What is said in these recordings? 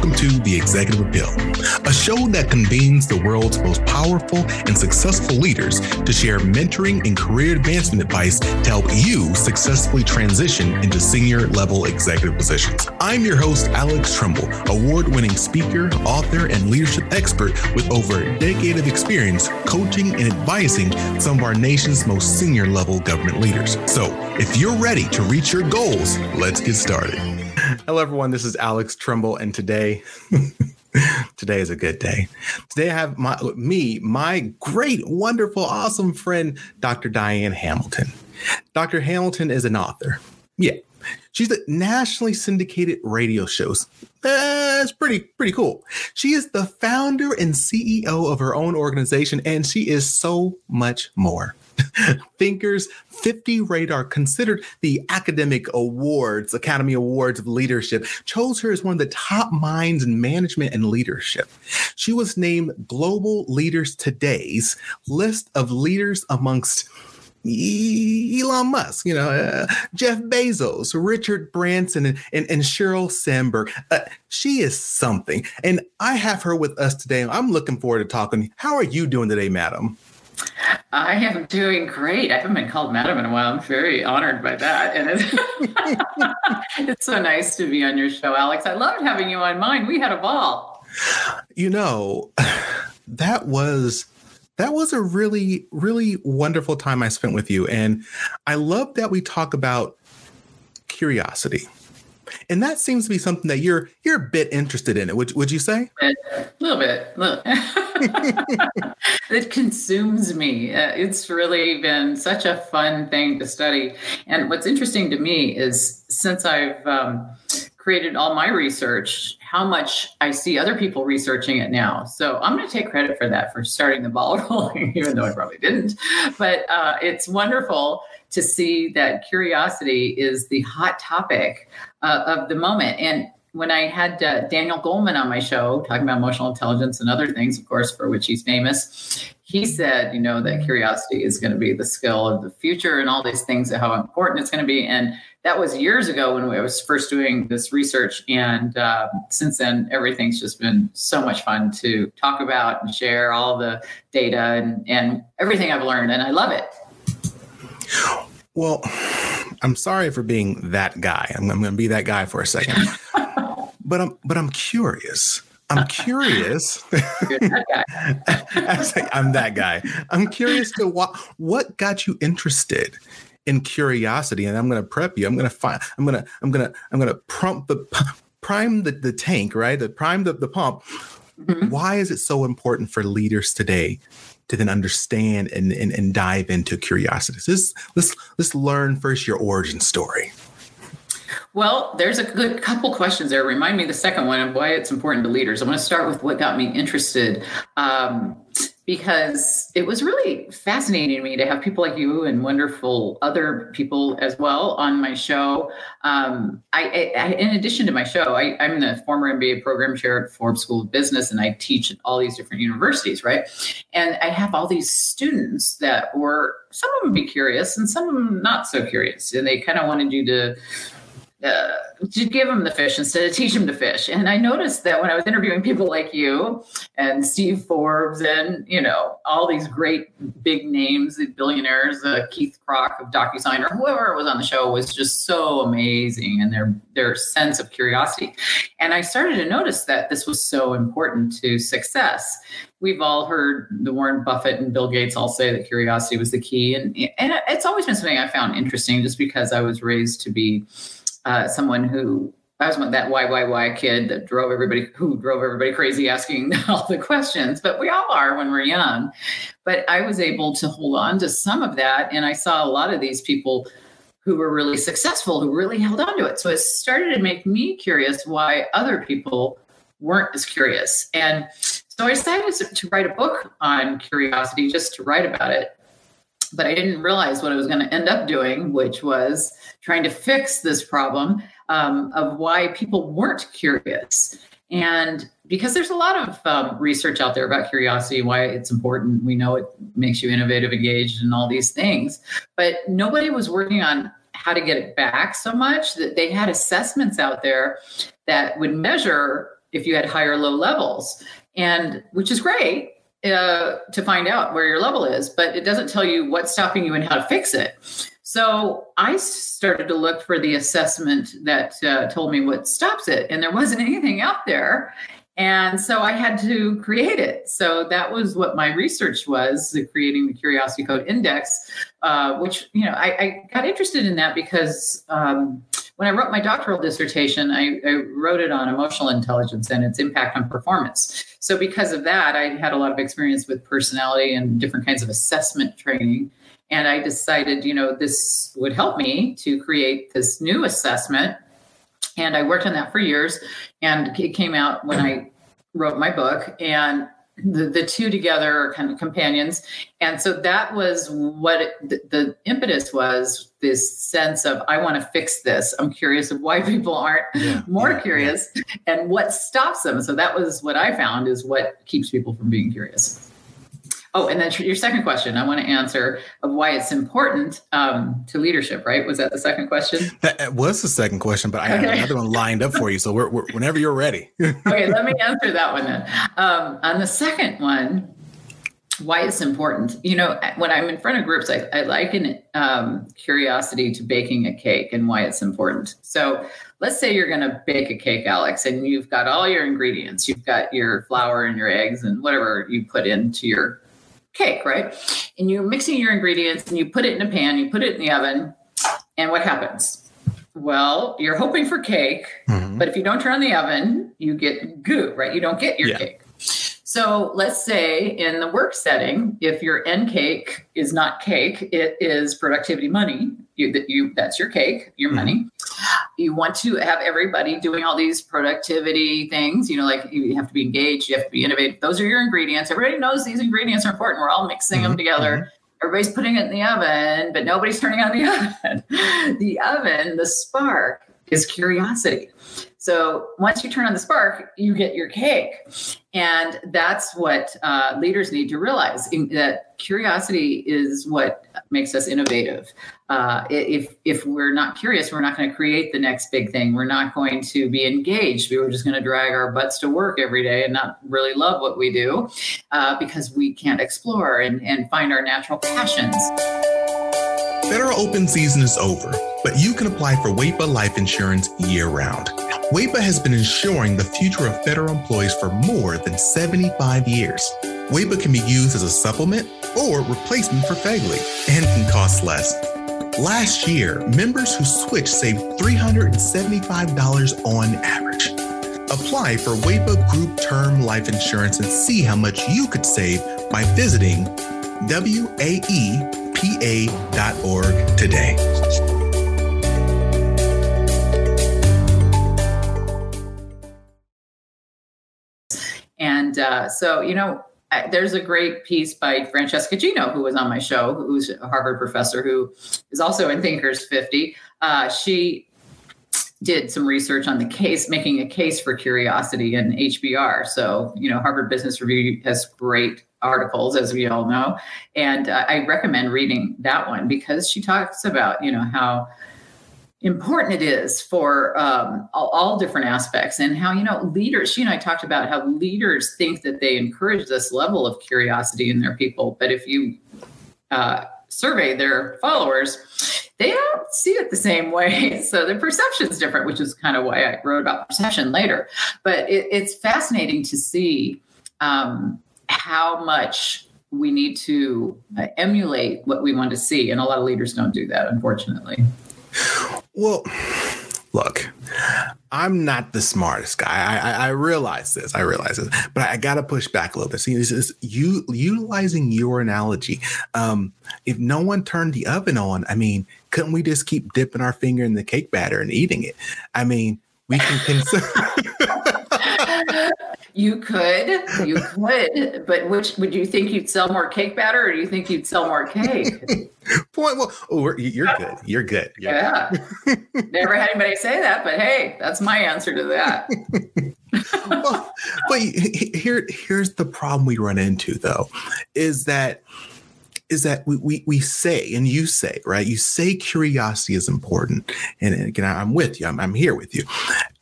welcome to The Executive Appeal, a show that convenes the world's most powerful and successful leaders to share mentoring and career advancement advice to help you successfully transition into senior level executive positions. I'm your host, Alex Trumbull, award winning speaker, author, and leadership expert with over a decade of experience coaching and advising some of our nation's most senior level government leaders. So, if you're ready to reach your goals, let's get started. Hello, everyone. This is Alex Trumbull, and today, today is a good day. Today, I have my me, my great, wonderful, awesome friend, Dr. Diane Hamilton. Dr. Hamilton is an author. Yeah, she's the nationally syndicated radio shows. Eh, That's pretty pretty cool. She is the founder and CEO of her own organization, and she is so much more. Thinkers 50 Radar, considered the academic awards, Academy Awards of Leadership, chose her as one of the top minds in management and leadership. She was named Global Leaders Today's list of leaders amongst Elon Musk, you know, uh, Jeff Bezos, Richard Branson, and, and, and Sheryl Sandberg. Uh, she is something. And I have her with us today. I'm looking forward to talking. How are you doing today, madam? I am doing great. I haven't been called madam in a while. I'm very honored by that. And it's, it's so nice to be on your show, Alex. I loved having you on mine. We had a ball. You know, that was that was a really really wonderful time I spent with you and I love that we talk about curiosity and that seems to be something that you're you're a bit interested in it. Would would you say? A little bit. Look, it consumes me. Uh, it's really been such a fun thing to study. And what's interesting to me is since I've um, created all my research, how much I see other people researching it now. So I'm going to take credit for that for starting the ball rolling, even though I probably didn't. But uh, it's wonderful to see that curiosity is the hot topic uh, of the moment. And when I had uh, Daniel Goleman on my show talking about emotional intelligence and other things, of course, for which he's famous, he said, you know, that curiosity is going to be the skill of the future and all these things, how important it's going to be. And that was years ago when I was first doing this research. And uh, since then, everything's just been so much fun to talk about and share all the data and, and everything I've learned. And I love it. Well, I'm sorry for being that guy. I'm, I'm going to be that guy for a second. but I'm but I'm curious. I'm curious. that I'm that guy. I'm curious to what what got you interested in curiosity, and I'm going to prep you. I'm going to find. I'm going to. I'm going to. I'm going to prompt the prime the, the tank, right? The prime the, the pump. Mm-hmm. Why is it so important for leaders today to then understand and, and, and dive into curiosity. Let's, let's, let's learn first your origin story. Well, there's a good couple questions there. Remind me the second one and why it's important to leaders. I want to start with what got me interested. Um, because it was really fascinating to me to have people like you and wonderful other people as well on my show. Um, I, I, in addition to my show, I, am the former MBA program chair at Forbes School of Business, and I teach at all these different universities, right? And I have all these students that were some of them be curious and some of them not so curious, and they kind of wanted you to uh, to give them the fish instead of teach them to fish. And I noticed that when I was interviewing people like you and Steve Forbes and, you know, all these great big names, the billionaires, uh, Keith Krach of DocuSign or whoever was on the show was just so amazing and their, their sense of curiosity. And I started to notice that this was so important to success. We've all heard the Warren Buffett and Bill Gates all say that curiosity was the key. And, and it's always been something I found interesting just because I was raised to be uh, someone who I was that why why why kid that drove everybody who drove everybody crazy asking all the questions. But we all are when we're young. But I was able to hold on to some of that, and I saw a lot of these people who were really successful who really held on to it. So it started to make me curious why other people weren't as curious. And so I decided to write a book on curiosity, just to write about it but I didn't realize what I was going to end up doing, which was trying to fix this problem um, of why people weren't curious. And because there's a lot of um, research out there about curiosity, why it's important. We know it makes you innovative, engaged, and all these things. But nobody was working on how to get it back so much that they had assessments out there that would measure if you had high or low levels, and which is great uh, to find out where your level is, but it doesn't tell you what's stopping you and how to fix it. So I started to look for the assessment that uh, told me what stops it, and there wasn't anything out there. And so I had to create it. So that was what my research was, creating the Curiosity Code Index, uh, which, you know, I, I, got interested in that because um, when I wrote my doctoral dissertation, I, I, wrote it on emotional intelligence and its impact on performance. So because of that, I had a lot of experience with personality and different kinds of assessment training. And I decided, you know, this would help me to create this new assessment and I worked on that for years. And it came out when I wrote my book. And the, the two together are kind of companions. And so that was what it, the, the, impetus was this sense of, I want to fix this. I'm curious of why people aren't yeah, more yeah, curious yeah. and what stops them. So that was what I found is what keeps people from being curious. Oh, and then your second question, I want to answer of why it's important um, to leadership. Right? Was that the second question? That was the second question, but I have another one lined up for you. So we're, we're, whenever you're ready. okay, let me answer that one then. Um, on the second one, why it's important. You know, when I'm in front of groups, I, I liken um, curiosity to baking a cake and why it's important. So let's say you're going to bake a cake, Alex, and you've got all your ingredients. You've got your flour and your eggs and whatever you put into your cake, right? And you're mixing your ingredients and you put it in a pan, you put it in the oven, and what happens? Well, you're hoping for cake, mm-hmm. but if you don't turn on the oven, you get goo, right? You don't get your yeah. cake. So let's say in the work setting, if your end cake is not cake, it is productivity money. You that you that's your cake, your mm-hmm. money. You want to have everybody doing all these productivity things. You know, like you have to be engaged, you have to be innovative. Those are your ingredients. Everybody knows these ingredients are important. We're all mixing mm-hmm. them together. Mm-hmm. Everybody's putting it in the oven, but nobody's turning on the oven. the oven, the spark is curiosity. So once you turn on the spark, you get your cake. And that's what uh, leaders need to realize in, that curiosity is what makes us innovative. Uh, if, if we're not curious, we're not going to create the next big thing. We're not going to be engaged. We were just going to drag our butts to work every day and not really love what we do uh, because we can't explore and, and find our natural passions. Federal open season is over, but you can apply for WAEPA life insurance year round. WAEPA has been insuring the future of federal employees for more than 75 years. WAEPA can be used as a supplement or replacement for FEGLI and can cost less. Last year, members who switched saved $375 on average. Apply for WAEPA Group Term Life Insurance and see how much you could save by visiting WAEPA.org today. And uh, so, you know, there's a great piece by Francesca Gino, who was on my show, who's a Harvard professor who is also in Thinkers 50. Uh, she did some research on the case, making a case for curiosity in HBR. So, you know, Harvard Business Review has great articles, as we all know. And uh, I recommend reading that one because she talks about, you know, how important it is for um, all, all, different aspects and how you know leaders she and i talked about how leaders think that they encourage this level of curiosity in their people but if you uh, survey their followers they don't see it the same way. So the perception is different which is kind of why i wrote about perception later. But it, it's fascinating to see um, how much we need to uh, emulate what we want to see and a lot of leaders don't do that unfortunately well, look, I'm not the smartest guy. I, I, I, realize this. I realize this, but I, I got to push back a little bit. See, this is you utilizing your analogy. Um, if no one turned the oven on, I mean, couldn't we just keep dipping our finger in the cake batter and eating it? I mean, we can consider. You could, you could, but which would you think you'd sell more cake batter, or do you think you'd sell more cake? Point. Well, oh, you're good. You're good. You're yeah. Good. Never had anybody say that, but hey, that's my answer to that. well, but here, here's the problem we run into, though, is that is that we, we we say and you say right you say curiosity is important and again i'm with you i'm, I'm here with you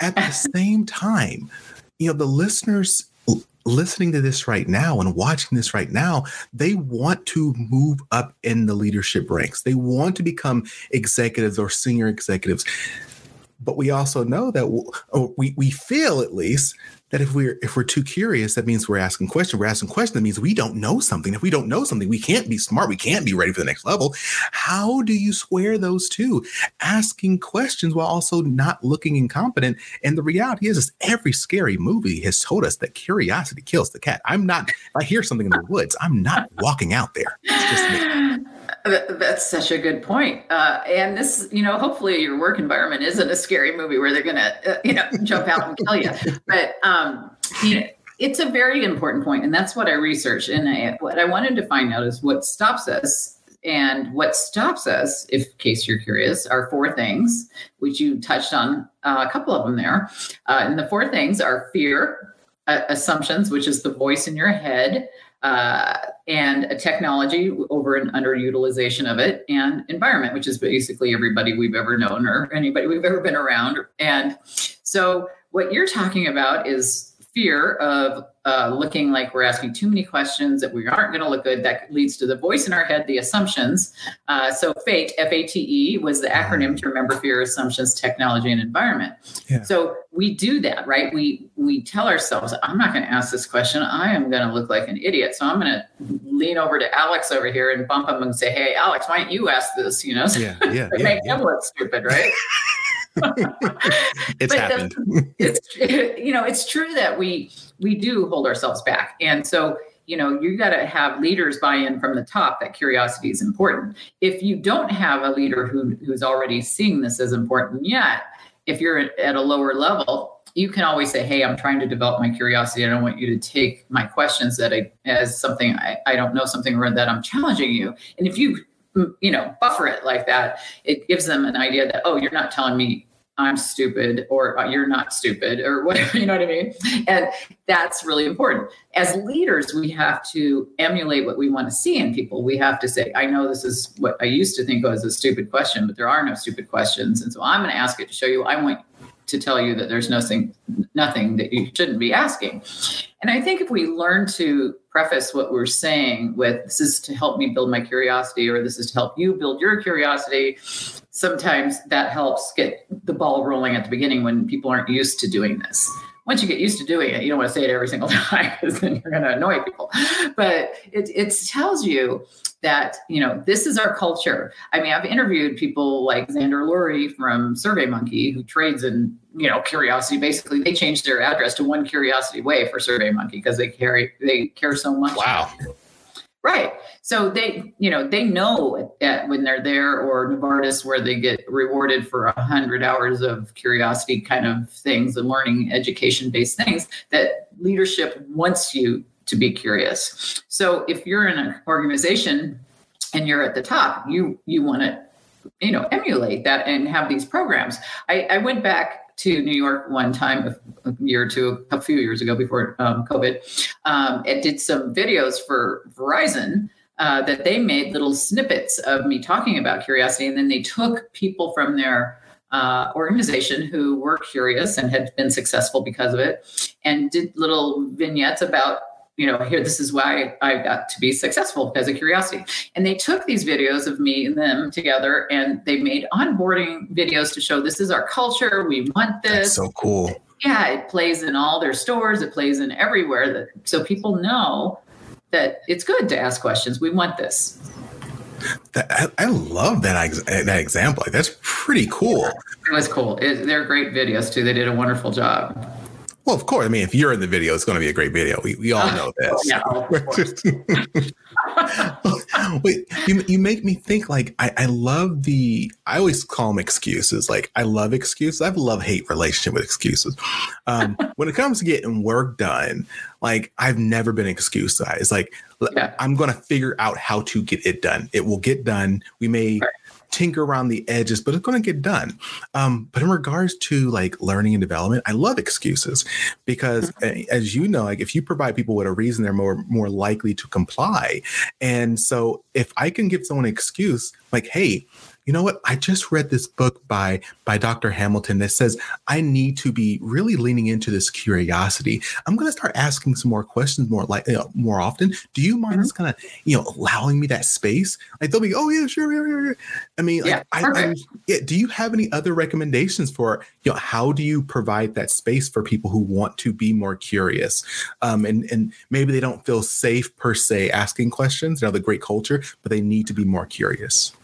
at the same time you know, the listeners listening to this right now and watching this right now, they want to move up in the leadership ranks. They want to become executives or senior executives. But we also know that we, we feel at least that if we're if we're too curious, that means we're asking questions. We're asking questions. That means we don't know something. If we don't know something, we can't be smart. We can't be ready for the next level. How do you square those two? Asking questions while also not looking incompetent. And the reality is, is every scary movie has told us that curiosity kills the cat. I'm not. If I hear something in the woods, I'm not walking out there. It's just me. That's such a good point. Uh, and this, you know, hopefully your work environment isn't a scary movie where they're going to, uh, you know, jump out and kill you. But, um, you know, it's a very important point, and that's what I researched. And I, what I wanted to find out is what stops us. And what stops us, if in case you're curious, are four things, which you touched on uh, a couple of them there. Uh, and the four things are fear, uh, assumptions, which is the voice in your head, uh, and a technology over an underutilization of it, and environment, which is basically everybody we've ever known or anybody we've ever been around. And so, what you're talking about is fear of uh, looking like we're asking too many questions that we aren't going to look good. That leads to the voice in our head, the assumptions. Uh, so FATE, F A T E, was the acronym to remember fear, assumptions, technology, and environment. Yeah. So we do that, right? We we tell ourselves, I'm not going to ask this question. I am going to look like an idiot. So I'm going to lean over to Alex over here and bump him and say, Hey, Alex, why don't you ask this? You know, yeah, yeah, yeah make yeah. him look stupid, right? it's happened. it's you know it's true that we we do hold ourselves back, and so you know you got to have leaders buy in from the top that curiosity is important. If you don't have a leader who who's already seeing this as important yet, if you're at a lower level, you can always say, Hey, I'm trying to develop my curiosity. I don't want you to take my questions that I, as something I, I don't know something or that I'm challenging you. And if you, you know, buffer it like that, it gives them an idea that, oh, you're not telling me I'm stupid or uh, you're not stupid or whatever, you know what I mean? And that's really important. As leaders, we have to emulate what we want to see in people. We have to say, I know this is what I used to think was a stupid question, but there are no stupid questions. And so I'm going to ask it to show you I want to tell you that there's nothing nothing that you shouldn't be asking. And I think if we learn to preface what we're saying with this is to help me build my curiosity or this is to help you build your curiosity, sometimes that helps get the ball rolling at the beginning when people aren't used to doing this once you get used to doing it, you don't want to say it every single time because then you're going to annoy people. But it, it tells you that you know this is our culture. I mean, I've interviewed people like Zander Lurie from SurveyMonkey who trades in you know curiosity. Basically, they changed their address to One Curiosity Way for SurveyMonkey because they carry they care so much. Wow. Right. So they, you know, they know at, when they're there or Novartis where they get rewarded for a hundred hours of curiosity kind of things and learning education based things that leadership wants you to be curious. So if you're in an organization and you're at the top, you you want to, you know, emulate that and have these programs. I, I went back to New York one time, a year or two, a few years ago before um, COVID, um, and did some videos for Verizon. Uh, that they made little snippets of me talking about curiosity, and then they took people from their uh, organization who were curious and had been successful because of it, and did little vignettes about you know, here, this is why I got to be successful because of curiosity. And they took these videos of me and them together and they made onboarding videos to show this is our culture. We want this. That's so cool. Yeah, it plays in all their stores, it plays in everywhere. That, so people know that it's good to ask questions. We want this. That, I, I love that that example. That's pretty cool. It was cool. It, they're great videos too. They did a wonderful job. Well, of course. I mean, if you're in the video, it's going to be a great video. We, we all know this. Yeah, Wait, you, you make me think like I, I love the I always call them excuses. Like I love excuses. I have a love hate relationship with excuses. Um, when it comes to getting work done, like I've never been an excuse guy. It's like yeah. I'm going to figure out how to get it done. It will get done. We may right tinker around the edges, but it's going to get done. Um, but in regards to like learning and development, I love excuses because, mm-hmm. as you know, like if you provide people with a reason, they're more more likely to comply. And so, if I can give someone an excuse, like, hey, you know what? I just read this book by by Dr. Hamilton that says I need to be really leaning into this curiosity. I'm going to start asking some more questions more like you know, more often. Do you mind mm-hmm. just kind of you know allowing me that space? Like they'll be, oh yeah, sure, yeah, yeah. I mean, yeah, like, I, I, yeah. Do you have any other recommendations for you know how do you provide that space for people who want to be more curious, um, and and maybe they don't feel safe per se asking questions. You know, the great culture, but they need to be more curious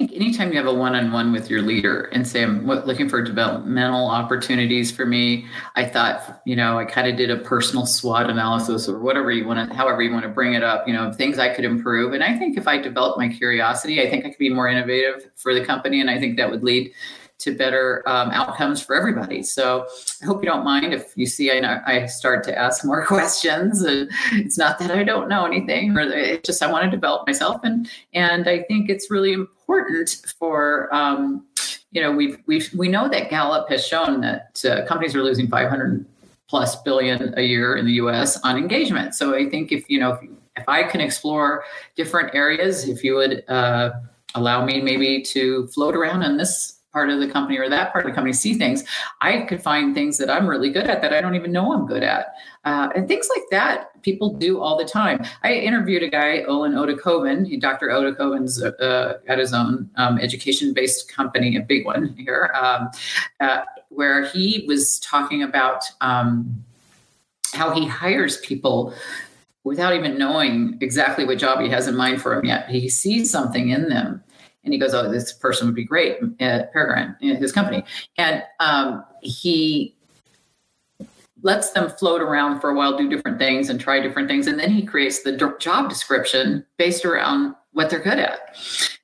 think anytime you have a one-on-one with your leader and say i'm looking for developmental opportunities for me i thought you know i kind of did a personal swot analysis or whatever you want to however you want to bring it up you know things i could improve. And i think if i develop my curiosity i think i could be more innovative for the company and i think that would lead to better um, outcomes for everybody. So I hope you don't mind if you see I, I start to ask more questions. It's not that I don't know anything, or it's just I want to develop myself, and and I think it's really important for. Um, you know, we've we've we know that Gallup has shown that uh, companies are losing 500 plus billion a year in the U.S. on engagement. So I think if you know if, if I can explore different areas, if you would uh, allow me maybe to float around in this part of the company or that part of the company see things, I could find things that I'm really good at that I don't even know I'm good at. Uh, and things like that people do all the time. I interviewed a guy, Olin Oedekoven. Dr. Oedekoven's uh, got his own um, education based company, a big one here, um, uh, where he was talking about um, how he hires people without even knowing exactly what job he has in mind for them yet. He sees something in them and he goes, "Oh, this person would be great at Peregrine, his company." And um, he lets them float around for a while, do different things, and try different things, and then he creates the job description based around what they're good at.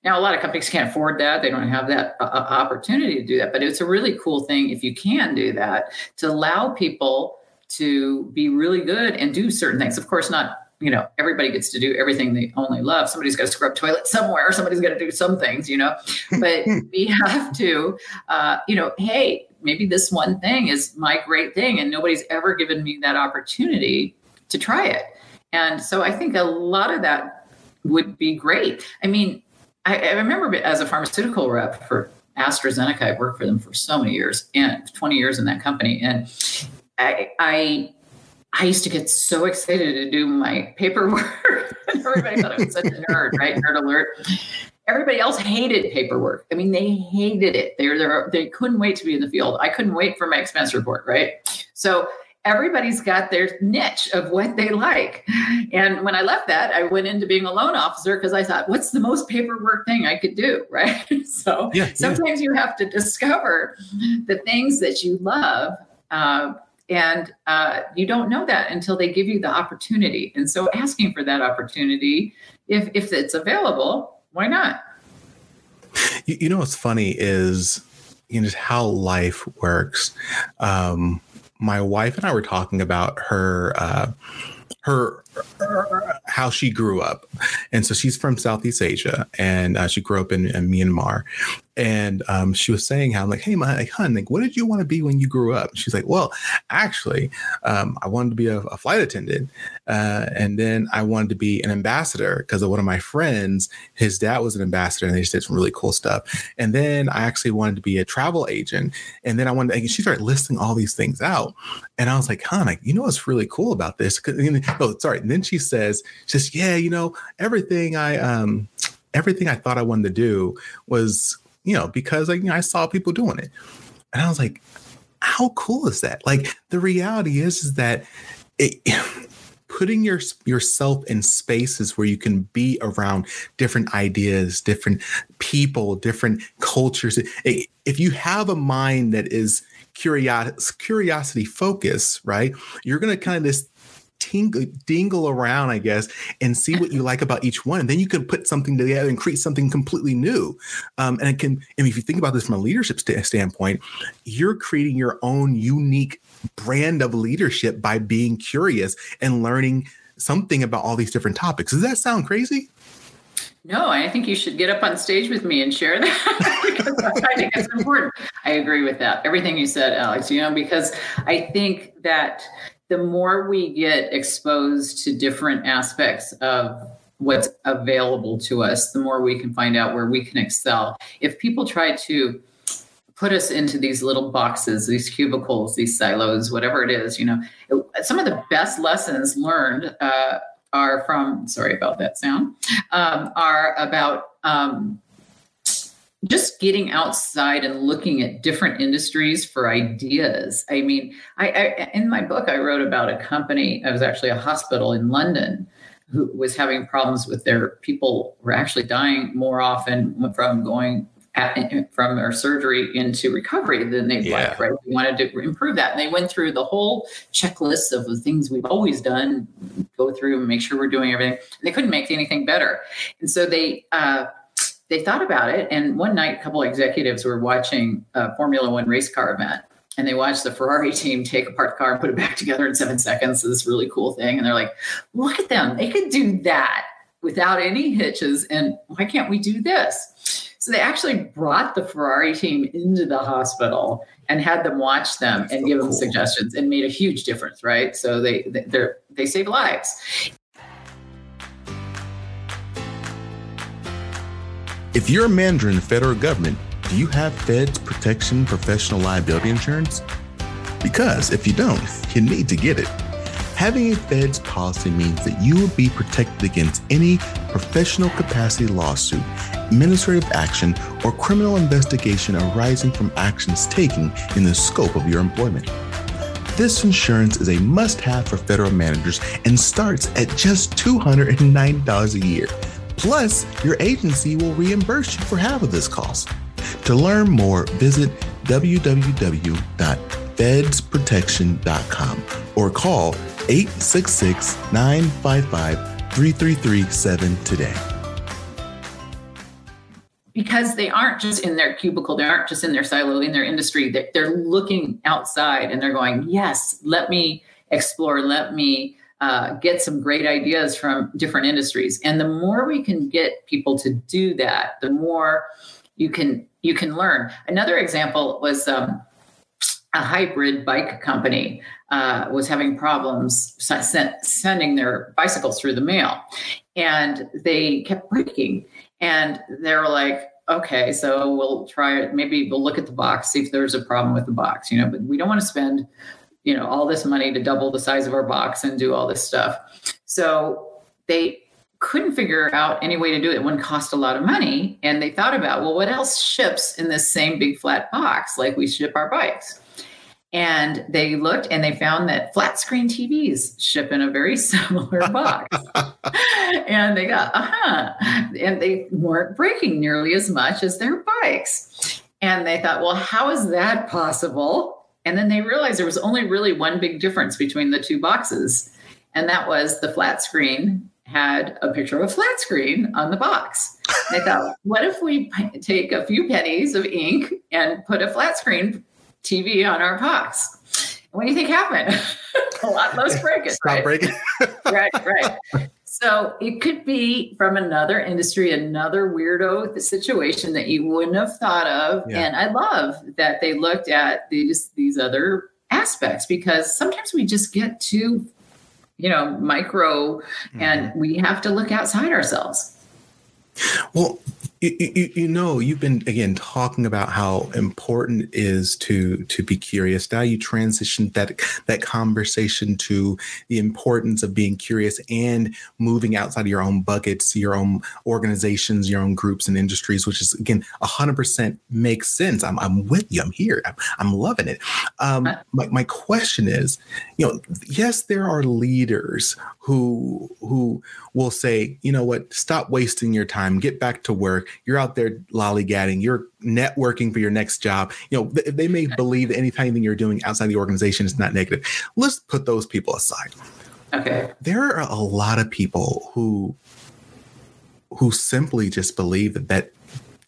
Now, a lot of companies can't afford that; they don't have that uh, uh opportunity to do that. But it's a really cool thing if you can do that to allow people to be really good and do certain things. Of course, not you know everybody gets to do everything they only love. Somebody's got to scrub toilet somewhere. Somebody's got to do some things you know? But we have to uh, you know hey maybe this one thing is my great thing and nobody's ever given me that opportunity to try it. And so i think a lot of that would be great. I mean i, I remember as a pharmaceutical rep for astrazeneca i worked for them for so many years and 20 years in that company. And I, I I used to get so excited to do my paperwork. Everybody thought I was such a nerd, right? Nerd alert. Everybody else hated paperwork. I mean, they hated it. They were they couldn't wait to be in the field. I couldn't wait for my expense report, right? So everybody's got their niche of what they like. And when I left that, I went into being a loan officer because I thought, what's the most paperwork thing I could do? Right. so yeah, sometimes yeah. you have to discover the things that you love. Uh, and uh, you don't know that until they give you the opportunity. And so asking for that opportunity, if, if it's available, why not? You, you know what's funny is you know how life works. Um, my wife and I were talking about her uh, her how she grew up. And so she's from Southeast Asia and uh, she grew up in, in Myanmar. And um, she was saying how I'm like, hey, my like, hun, like, what did you want to be when you grew up? She's like, well, actually, um, I wanted to be a, a flight attendant, uh, and then I wanted to be an ambassador because of one of my friends. His dad was an ambassador, and they just did some really cool stuff. And then I actually wanted to be a travel agent, and then I wanted. And she started listing all these things out, and I was like, hun, like, you know what's really cool about this? Oh, sorry. And then she says, she says, yeah, you know, everything I um, everything I thought I wanted to do was you know, because like you know, I saw people doing it. And I was like, how cool is that? Like the reality is, is that it, putting your yourself in spaces where you can be around different ideas, different people, different cultures. It, if you have a mind that is curiosity curiosity focus, right? You're gonna kind of just tingle, dingle around, I guess, and see what you like about each one. And then you can put something together and create something completely new. Um, and it can, mean, if you think about this from a leadership st- standpoint, you're creating your own unique brand of leadership by being curious and learning something about all these different topics. Does that sound crazy? No, I think you should get up on stage with me and share that because I think it's important. I agree with that. Everything you said, Alex, you know, because I think that the more we get exposed to different aspects of what's available to us, the more we can find out where we can excel. If people try to put us into these little boxes, these cubicles, these silos, whatever it is, you know, some of the best lessons learned uh, are from, sorry about that sound, um, are about um, just getting outside and looking at different industries for ideas. I mean, I, I, in my book I wrote about a company. I was actually a hospital in London who was having problems with their people were actually dying more often from going at, from their surgery into recovery than they'd yeah. like. Right, we wanted to improve that, and they went through the whole checklist of the things we've always done, go through and make sure we're doing everything. They couldn't make anything better, and so they. Uh, they thought about it, and one night, a couple of executives were watching a Formula One race car event, and they watched the Ferrari team take apart the car and put it back together in seven seconds. So this really cool thing, and they're like, "Look at them! They could do that without any hitches, and why can't we do this?" So they actually brought the Ferrari team into the hospital and had them watch them That's and so give cool. them suggestions, and made a huge difference, right? So they they they save lives. If you're a manager in the federal government, do you have Feds Protection Professional Liability Insurance? Because if you don't, you need to get it. Having a Feds policy means that you will be protected against any professional capacity lawsuit, administrative action, or criminal investigation arising from actions taken in the scope of your employment. This insurance is a must have for federal managers and starts at just $209 a year. Plus, your agency will reimburse you for half of this cost. To learn more, visit www.fedsprotection.com or call 866 955 3337 today. Because they aren't just in their cubicle, they aren't just in their silo, in their industry, they're, they're looking outside and they're going, Yes, let me explore, let me uh, get some great ideas from different industries. And the more we can get people to do that, the more you can you can learn. Another example was um, a hybrid bike company uh, was having problems sent, sending their bicycles through the mail, and they kept breaking. And they were like, okay, so we'll try it. Maybe we'll look at the box, see if there's a problem with the box, you know, but we don't want to spend you know all this money to double the size of our box and do all this stuff so they couldn't figure out any way to do it. it wouldn't cost a lot of money and they thought about well what else ships in this same big flat box like we ship our bikes and they looked and they found that flat screen TVs ship in a very similar box. and they got, uh-huh. And they weren't breaking nearly as much as their bikes. And they thought, well, how is that possible? And then they realized there was only really one big difference between the two boxes. And that was the flat screen had a picture of a flat screen on the box. And I thought, what if we take a few pennies of ink and put a flat screen TV on our box? what do you think happened? a lot less breakage. Stop right? breaking. right, right. So it could be from another industry, another weirdo situation that you wouldn't have thought of. Yeah. And I love that they looked at these these other aspects because sometimes we just get too, you know, micro mm-hmm. and we have to look outside ourselves. Well, you, you, you, know you've been again talking about how important it is to to be curious. Now you transition that that conversation to the importance of being curious and moving outside of your own buckets your own organizations your own groups and industries which is again 100% makes sense. I'm, I'm with you. I'm here. I'm, I'm loving it. Um, my, my question is you know yes there are leaders who who will say you know what stop wasting your time get back to work you're out there lollygagging, you're networking for your next job. You know, they may believe that anything you're doing outside the organization is not negative. Let's put those people aside. Okay. There are a lot of people who who simply just believe that, that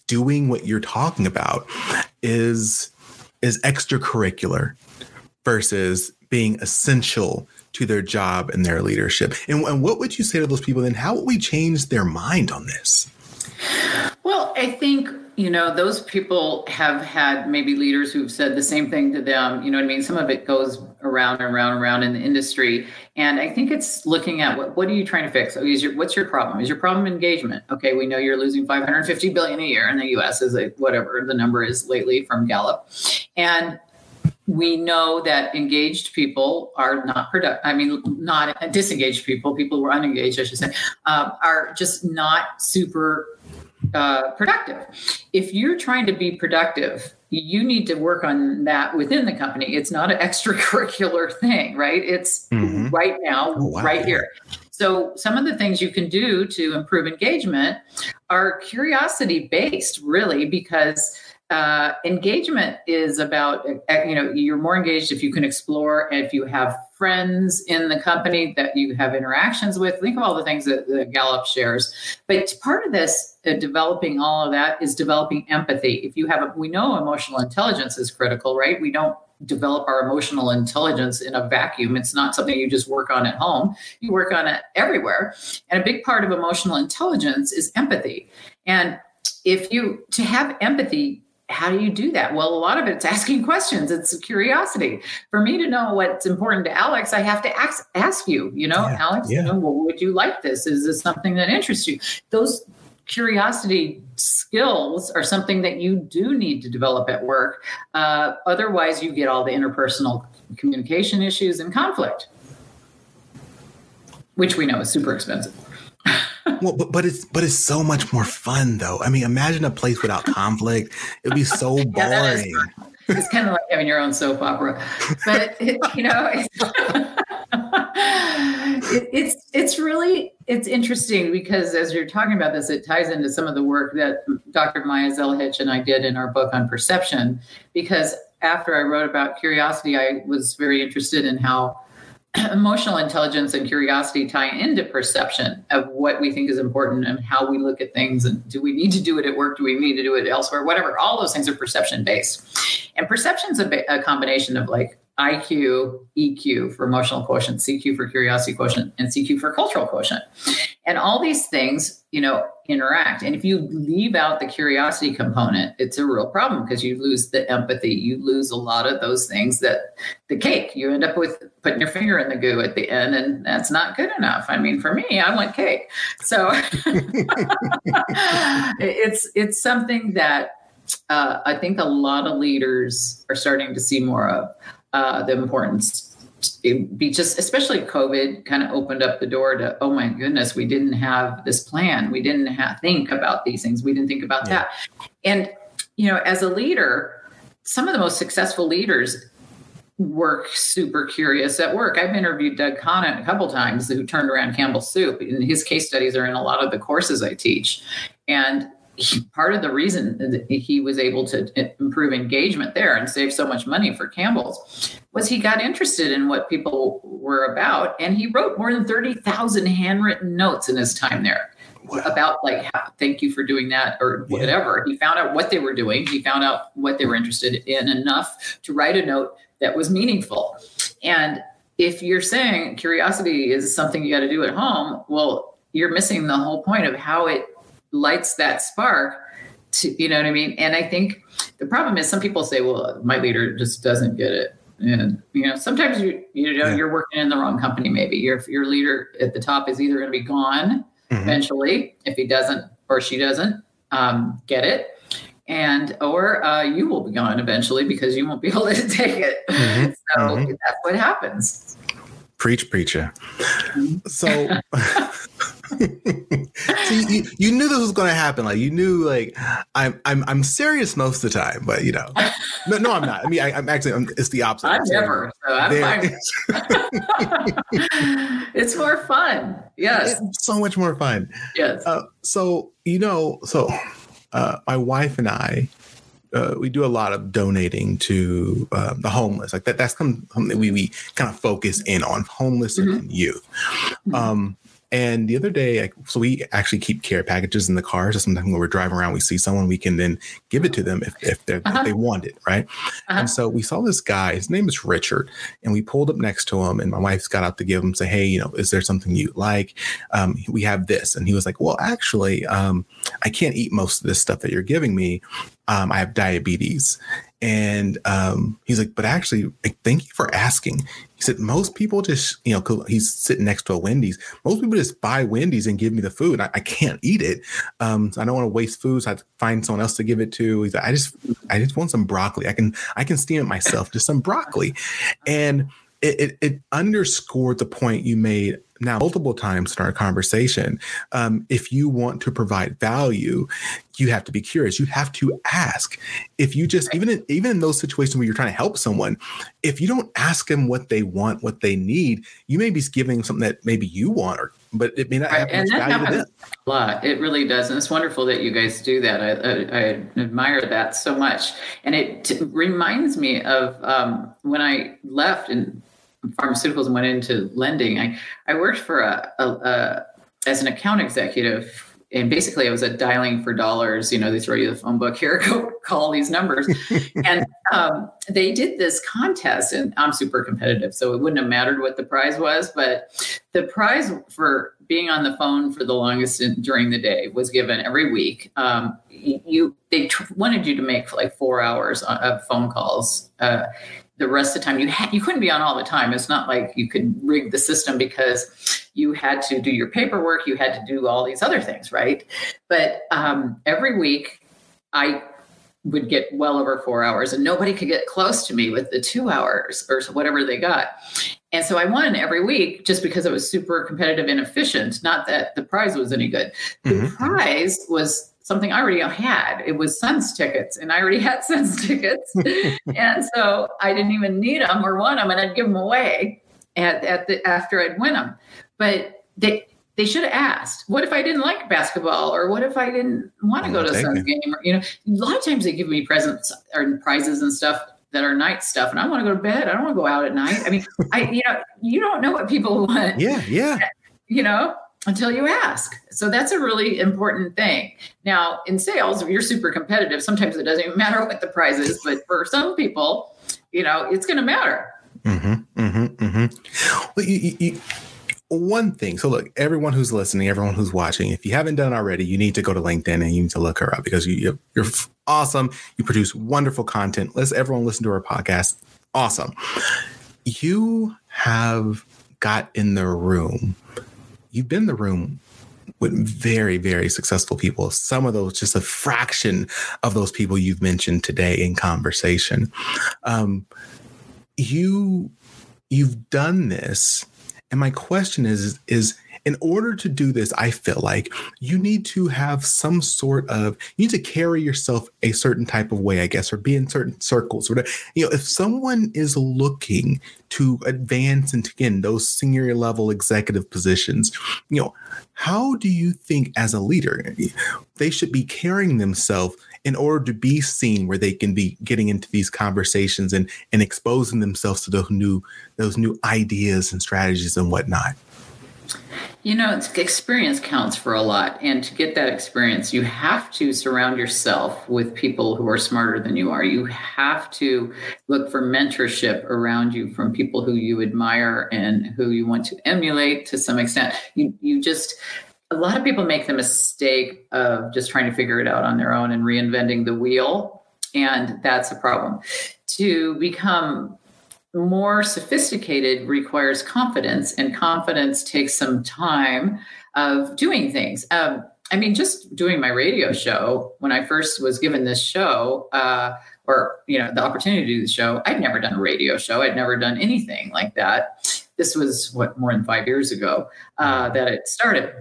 doing what you're talking about is is extracurricular versus being essential to their job and their leadership. And, and, what would you say to those people then? How would we change their mind on this? Well, I think you know, those people have had maybe leaders who've said the same thing to them. You know what I mean? Some of it goes around and around and around in the industry. And I think it's looking at what, what are you trying to fix? Oh, is your, what's your problem? Is your problem engagement? Okay, we know you're losing 550 billion a year in the US is a, whatever the number is lately from Gallup. And we know that engaged people are not productive. I mean, not disengaged people, people who are unengaged, I should say, uh, are just not super uh, productive. If you're trying to be productive, you need to work on that within the company. It's not an extracurricular thing, right? It's mm-hmm. right now, oh, wow. right here. So, some of the things you can do to improve engagement are curiosity based, really, because uh, engagement is about uh, you know you're more engaged if you can explore if you have friends in the company that you have interactions with. Think of all the things that, that gallup shares. But part of this uh, developing all of that is developing empathy. If you have a, we know emotional intelligence is critical right? We don't develop our emotional intelligence in a vacuum. It's not something you just work on at home. You work on it everywhere. And a big part of emotional intelligence is empathy. And if you to have empathy how do you do that? Well, a lot of it's asking questions. It's curiosity. For me to know what's important to Alex, I have to ask ask you. You know, yeah, Alex, yeah. you know, well, would you like this? Is this something that interests you? Those curiosity skills are something that you do need to develop at work. Uh, otherwise, you get all the interpersonal communication issues and conflict, which we know is super expensive well, but, but it's but it's so much more fun though. I mean, imagine a place without conflict. It'd be so boring. yeah, it's kind of like having your own soap opera, but it, you know, it's, it, it's it's really it's interesting because as you're talking about this, it ties into some of the work that Dr. Maja Zelihic and I did in our book on perception. Because after I wrote about curiosity, I was very interested in how emotional intelligence and curiosity tie into perception of what we think is important and how we look at things and do we need to do it at work? Do we need to do it elsewhere? Whatever. All those things are perception based and perception is a, a combination of like IQ, EQ for emotional quotient, CQ for curiosity quotient, and CQ for cultural quotient. And all these things, you know, interact. And if you leave out the curiosity component, it's a real problem because you lose the empathy. You lose a lot of those things that the cake, you end up with putting your finger in the goo at the end, and that's not good enough. I mean, for me, I want cake. So it's it's something that uh, I think a lot of leaders are starting to see more of uh, the importance. Be just especially covid kind of opened up the door to oh my goodness we didn't have this plan. We didn't have think about these things. We didn't think about yeah. that. And you know as a leader some of the most successful leaders work super curious at work. I've interviewed doug conant a couple times who turned around campbell soup and his case studies are in a lot of the courses i teach. And part of the reason that he was able to improve engagement there and save so much money for Campbell's was he got interested in what people were about and he wrote more than 30,000 handwritten notes in his time there wow. about like thank you for doing that or whatever yeah. he found out what they were doing he found out what they were interested in enough to write a note that was meaningful and if you're saying curiosity is something you got to do at home well you're missing the whole point of how it lights that spark to you know what I mean? And I think the problem is some people say, well, my leader just doesn't get it. And you know, sometimes you you know yeah. you're working in the wrong company. Maybe your your leader at the top is either going to be gone mm-hmm. eventually if he doesn't or she doesn't um, get it, and or uh, you will be gone eventually because you won't be able to take it. Mm-hmm. So mm-hmm. that's what happens. Preach, preacher. So. See, you, you knew this was going to happen. Like you knew, like I'm, I'm, I'm serious most of the time, but you know, no, no, I'm not. I mean, I, am actually, I'm, it's the opposite. I'm, never. So I'm it's more fun. Yes, it's so much more fun. Yes. Uh, so you know, so uh, my wife and I, uh, we do a lot of donating to uh, the homeless. Like that, that's something we, we kind of focus in on homeless mm-hmm. and youth. Mm-hmm. Um, And the other day, so we actually keep care packages in the car. So sometimes when we're driving around, we see someone, we can then give it to them if, if, uh-huh. if they want it, right? Uh-huh. And so we saw this guy, his name is Richard, and we pulled up next to him, and my wife's got out to give him, say, hey, you know, is there something you like? Um, we have this. And he was like, well, actually, um, I can't eat most of this stuff that you're giving me. Um, I have diabetes. And um, he's like, but actually, thank you for asking. He said, most people just, you know, he's sitting next to a Wendy's. Most people just buy Wendy's and give me the food. I, I can't eat it. Um, so I don't want to waste food. So I find someone else to give it to. He's like, I just, I just want some broccoli. I can, I can steam it myself, just some broccoli. And it, it, it underscored the point you made now multiple times in our conversation. Um, if you want to provide value, you have to be curious. You have to ask. If you just even in, even in those situations where you're trying to help someone, if you don't ask them what they want, what they need, you may be giving something that maybe you want, or but it may not have and much value to them. A lot. It really does, and it's wonderful that you guys do that. I, I, I admire that so much, and it t- reminds me of um, when I left and pharmaceuticals and went into lending, I, I worked for a, a, a as an account executive and basically I was at dialing for dollars. You know, they throw you the phone book here, go call these numbers. and um, they did this contest, and I'm super competitive, so it wouldn't have mattered what the prize was. But the prize for being on the phone for the longest in, during the day was given every week. Um, you they tr- wanted you to make like four hours of phone calls. Uh, the rest of the time. You had you couldn't be on all the time. It's not like you could rig the system because you had to do your paperwork you had to do all these other things right? But um, every week i would get well over four hours and nobody could get close to me with the two hours or whatever they got. And so i won every week just because it was super competitive and efficient. Not that the prize was any good. The mm-hmm. prize was something I already had. It was Suns tickets, and I already had Suns tickets, and so I didn't even need them or want them, and I'd give them away at, at the after I'd win them. But they they should have asked, what if I didn't like basketball, or what if I didn't want to go to a Suns game? Or, you know, a lot of times they give me presents or prizes and stuff that are night stuff, and I want to go to bed. I don't want to go out at night. I mean, I you know, you don't know what people want. Yeah, yeah. You know, until you ask. So that's a really important thing. Now, in sales, if you're super competitive. Sometimes it doesn't even matter what the prize is, but for some people, you know, it's going to matter. Mm-hmm, mm-hmm, mm-hmm. Well, you, you, one thing. So, look, everyone who's listening, everyone who's watching, if you haven't done already, you need to go to LinkedIn and you need to look her up because you, you're awesome. You produce wonderful content. Let's everyone listen to our podcast. Awesome. You have got in the room you've been in the room with very, very successful people. Some of those, just a fraction of those people you've mentioned today in conversation. Um, you, you've done this, and my question is, is in order to do this, I feel like you need to have some sort of you need to carry yourself a certain type of way, I guess, or be in certain circles. Or you know, if someone is looking to advance into again those senior level executive positions, you know, how do you think as a leader they should be carrying themselves in order to be seen where they can be getting into these conversations and and exposing themselves to those new those new ideas and strategies and whatnot? You know, experience counts for a lot. And to get that experience, you have to surround yourself with people who are smarter than you are. You have to look for mentorship around you from people who you admire and who you want to emulate to some extent. You, you just, a lot of people make the mistake of just trying to figure it out on their own and reinventing the wheel. And that's a problem. To become more sophisticated requires confidence, and confidence takes some time of doing things. Um, I mean, just doing my radio show, when I first was given this show, uh, or you know, the opportunity to do the show, I'd never done a radio show. I'd never done anything like that. This was what more than five years ago uh, that it started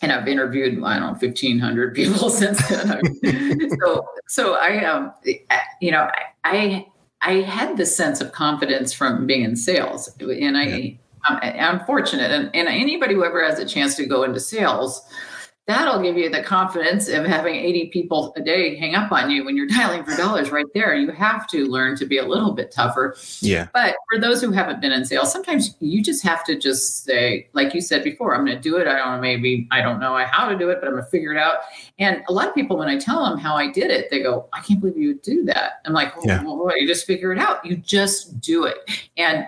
and I've interviewed I don't know fifteen hundred people since then. so so I um you know I, I I had this sense of confidence from being in sales, and I. Yeah. I'm, I'm fortunate, and, and anybody who ever has a chance to go into sales, that'll give you the confidence of having 80 people a day hang up on you when you're dialing for dollars right there. You have to learn to be a little bit tougher. Yeah. But for those who haven't been in sales, sometimes you just have to just say, like you said before, I'm going to do it. I don't know, maybe I don't know how to do it, but I'm going to figure it out. And a lot of people, when I tell them how I did it, they go, I can't believe you would do that. I'm like, oh, yeah. well, you just figure it out. You just do it. And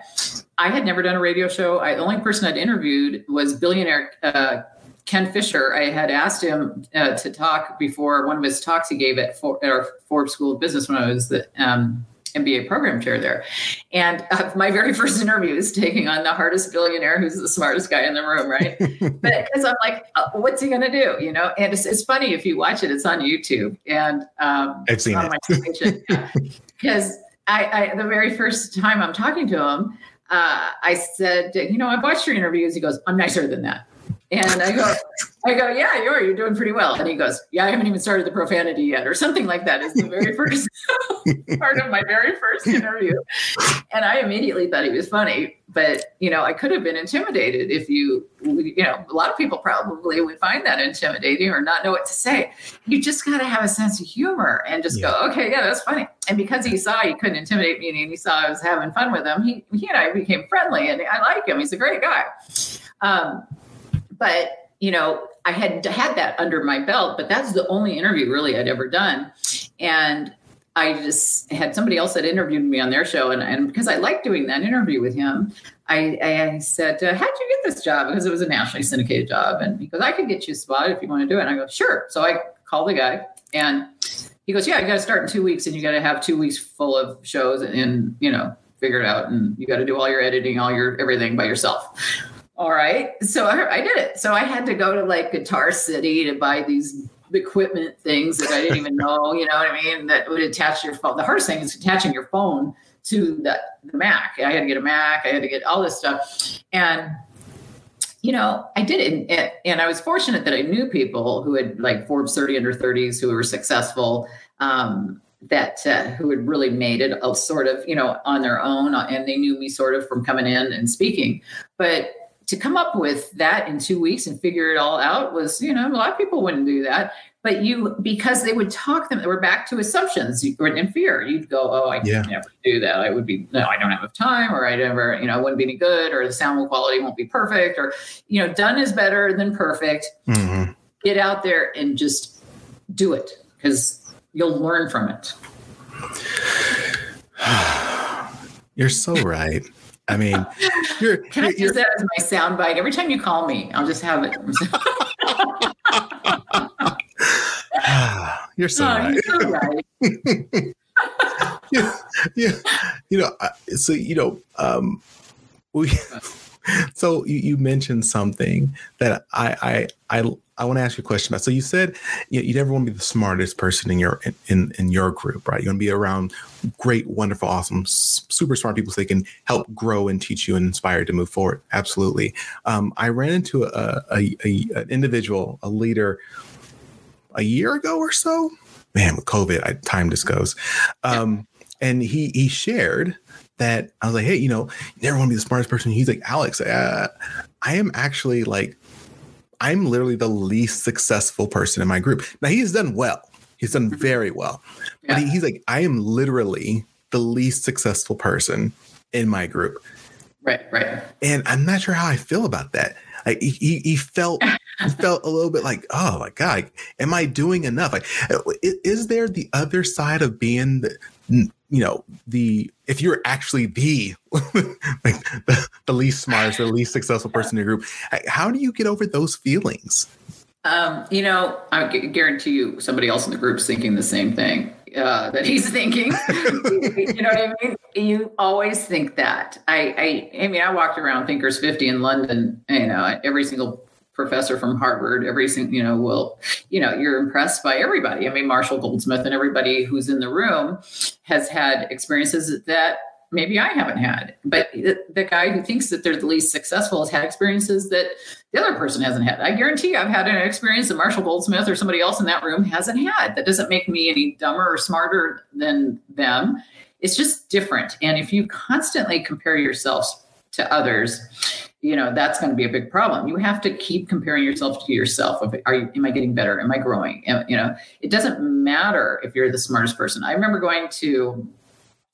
I had never done a radio show. I, the only person I'd interviewed was billionaire uh, Ken Fisher, I had asked him uh, to talk before one of his talks he gave at, For- at our Forbes School of Business when I was the um, MBA program chair there. And uh, my very first interview is taking on the hardest billionaire who's the smartest guy in the room, right? but because I'm like, uh, what's he going to do? You know, and it's, it's, funny if you watch it, it's on YouTube. And um, I've seen it. Because I, I, the very first time I'm talking to him, uh, I said, you know, I've watched your interviews. He goes, I'm nicer than that. And I go, I go, yeah, you are. You're doing pretty well. And he goes, yeah, I haven't even started the profanity yet, or something like that. Is the very first part of my very first interview. And I immediately thought he was funny, but you know, I could have been intimidated if you, you know, a lot of people probably would find that intimidating or not know what to say. You just got to have a sense of humor and just yeah. go, okay, yeah, that's funny. And because he saw he couldn't intimidate me and he saw I was having fun with him, he, he and I became friendly, and I like him. He's a great guy. Um, but you know i had had that under my belt but that's the only interview really i'd ever done. And i just had somebody else that interviewed me on their show and, and because i liked doing that interview with him i, I said uh, how'd you get this job? Because it was a nationally syndicated job. And he goes i could get you a spot if you want to do it. And i go sure. So i call the guy and he goes yeah you got to start in two weeks and you got to have two weeks full of shows and, and you know figure it out and you got to do all your editing all your everything by yourself all right. So I, I, did it. So I had to go to like Guitar City to buy these equipment things that I didn't even know, you know what I mean? That would attach your phone. The hardest thing is attaching your phone to the, the Mac. I had to get a Mac. I had to get all this stuff. And, you know, I did it. And, and I was fortunate that I knew people who had like Forbes 30 under 30s who were successful. Um, that uh, who had really made it a sort of you know on their own and they knew me sort of from coming in and speaking but to come up with that in two weeks and figure it all out was, you know, a lot of people wouldn't do that. But you, because they would talk them, we're back to assumptions and fear. You'd go, oh, I yeah. never do that. I would be, no, I don't have time, or I never, you know, it wouldn't be any good, or the sound quality won't be perfect, or, you know, done is better than perfect. Mm-hmm. Get out there and just do it because you'll learn from it. You're so right. I mean, you're. Can you're, I use that as my soundbite? Every time you call me, I'll just have it. you're so oh, right. You're so right. yeah, yeah, you know, so you know, um, we. So you, you mentioned something that I I I I want to ask you a question about. So you said you, know, you never want to be the smartest person in your in, in, in your group, right? You want to be around great, wonderful, awesome, super smart people so they can help grow and teach you and inspire to move forward. Absolutely. Um, I ran into a, a, a, an individual, a leader, a year ago or so. Man, with COVID, I, time just goes. Um, and he he shared that I was like, hey, you know, you never want to be the smartest person. He's like, Alex, uh, I am actually like I'm literally the least successful person in my group. Now he's done well. He's done mm-hmm. very well. Yeah. But he, he's like, I am literally the least successful person in my group. Right, right. And I'm not sure how I feel about that. Like he, he felt he felt a little bit like, oh my god, am I doing enough? Like, is there the other side of being the you know the if you're actually the like the, the least smart the least successful person in your group how do you get over those feelings? Um, you know i guarantee you somebody else in the group's thinking the same thing uh, that he's thinking. You know what i mean? You always think that. I, I i mean i walked around thinkers 50 in london you know every single professor from Harvard, every single, you know, will, you know, you're impressed by everybody. I mean, Marshall Goldsmith and everybody who's in the room has had experiences that maybe I haven't had. But the, the, guy who thinks that they're the least successful has had experiences that the other person hasn't had. I guarantee I've had an experience that Marshall Goldsmith or somebody else in that room hasn't had. That doesn't make me any dumber or smarter than them. It's just different. And if you constantly compare yourselves to others, you know that's going to be a big problem. You have to keep comparing yourself to yourself of are you am i getting better? Am i growing? Am, you know it doesn't matter if you're the smartest person. I remember going to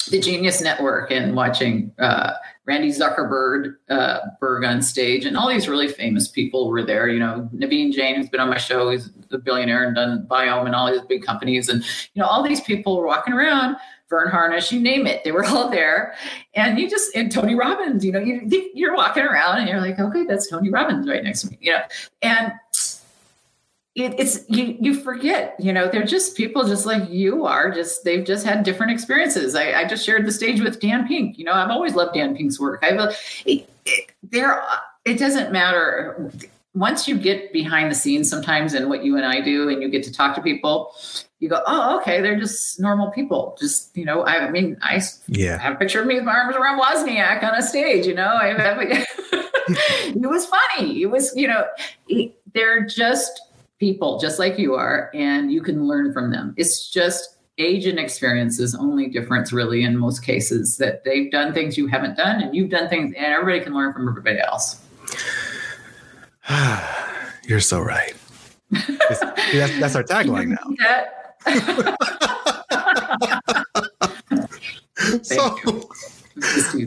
the genius network and watching uh, randy zuckerberg uh, berg on stage and all these really famous people were there. You know naveen jain who's been on my show he's a billionaire and done Viome and all these big companies and you know all these people were walking around Verne Harnish, you name it, they were all there. And you just, and Tony Robbins, you know, you, you're walking around and you're like, okay, that's Tony Robbins right next to me, you know, and it, it's you you forget you know they're just people just like you are just they've just had different experiences. I, I just shared the stage with dan pink you know i've always loved dan pink's work. I've it, it, there it doesn't matter once you get behind the scenes sometimes and what you and i do and you get to talk to people you go, oh, okay, they're just normal people. Just, you know, I, mean, I yeah. have a picture of me with my arms around Wozniak on a stage, you know, I it was funny. It was, you know, they're just people just like you are, and you can learn from them. It's just age and experience is only difference really in most cases that they've done things you haven't done and you've done things and everybody can learn from everybody else. You're so right. that's, that's, our tagline now. so,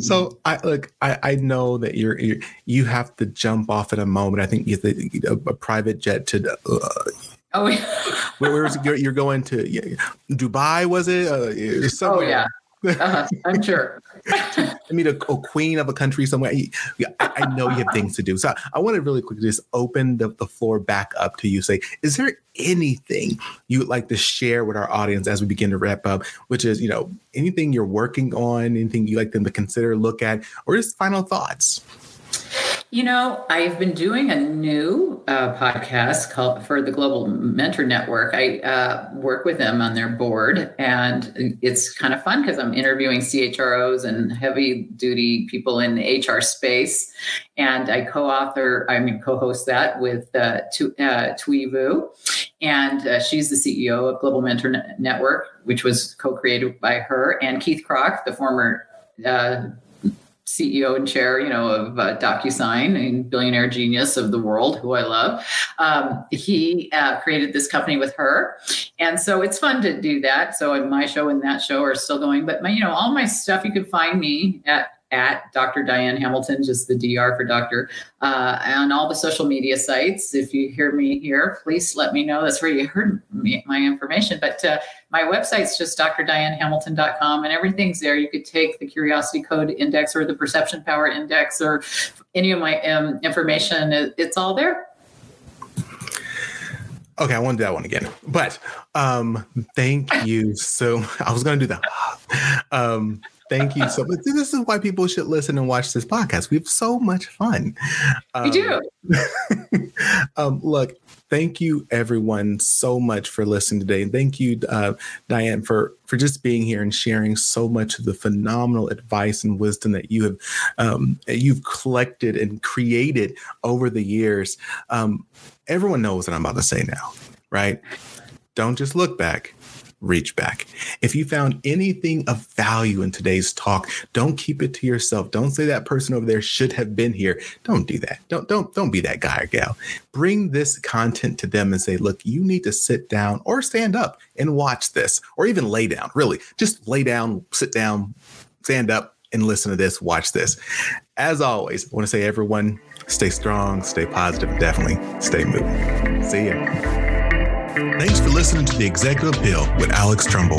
so I look. I, I know that you're, you're, you have to jump off at a moment. I think you a, a private jet to. Uh, oh, yeah. where, where was it? You're, you're going to yeah, Dubai? Was it? Uh. Oh yeah. Uh-huh, I'm sure. I mean, a, a, queen of a country somewhere. I, I, know you have things to do. So I, I want to really quickly just open the, the floor back up to you. Say, is there anything you would like to share with our audience as we begin to wrap up? Which is, you know, anything you're working on, anything you like them to consider, look at, or just final thoughts? You know, I've been doing a new uh, podcast called for the Global Mentor Network. I uh, work with them on their board, and it's kind of fun because I'm interviewing CHROs and heavy duty people in the HR space. And I co author, I mean, co host that with uh, tu- uh, Tui Vu. And uh, she's the CEO of Global Mentor Network, which was co created by her, and Keith Krach, the former uh, CEO and chair, you know, of uh, DocuSign and billionaire genius of the world, who I love. Um, he uh, created this company with her, and so it's fun to do that. So my show and that show are still going, but my, you know, all my stuff you can find me at at Dr. Diane Hamilton, just the DR for doctor, uh, on all the social media sites. If you hear me here, please let me know. That's where you heard me, my information. But uh, my website's just drdianehamilton.com and everything's there. You could take the Curiosity Code Index or the Perception Power Index or any of my um, information. It's all there. Okay, I want to do that one again. But um, thank you so I was gonna do that. Um, Thank you so much. This is why people should listen and watch this podcast. We have so much fun. Um, we do. um, look, thank you everyone so much for listening today, and thank you, uh, Diane, for for just being here and sharing so much of the phenomenal advice and wisdom that you have um, you've collected and created over the years. Um, everyone knows what I'm about to say now, right? Don't just look back reach back. If you found anything of value in today's talk, don't keep it to yourself. Don't say that person over there should have been here. Don't do that. Don't don't don't be that guy or gal. Bring this content to them and say, "Look, you need to sit down or stand up and watch this or even lay down. Really, just lay down, sit down, stand up and listen to this, watch this." As always, I want to say everyone stay strong, stay positive, definitely stay moving. See ya. Thanks for listening to The Executive Appeal with Alex Trumbull.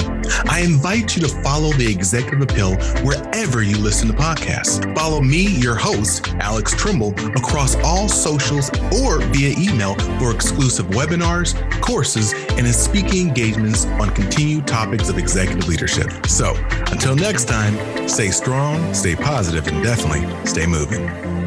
I invite you to follow The Executive Appeal wherever you listen to podcasts. Follow me, your host, Alex Trumbull, across all socials or via email for exclusive webinars, courses, and speaking engagements on continued topics of executive leadership. So until next time, stay strong, stay positive, and definitely stay moving.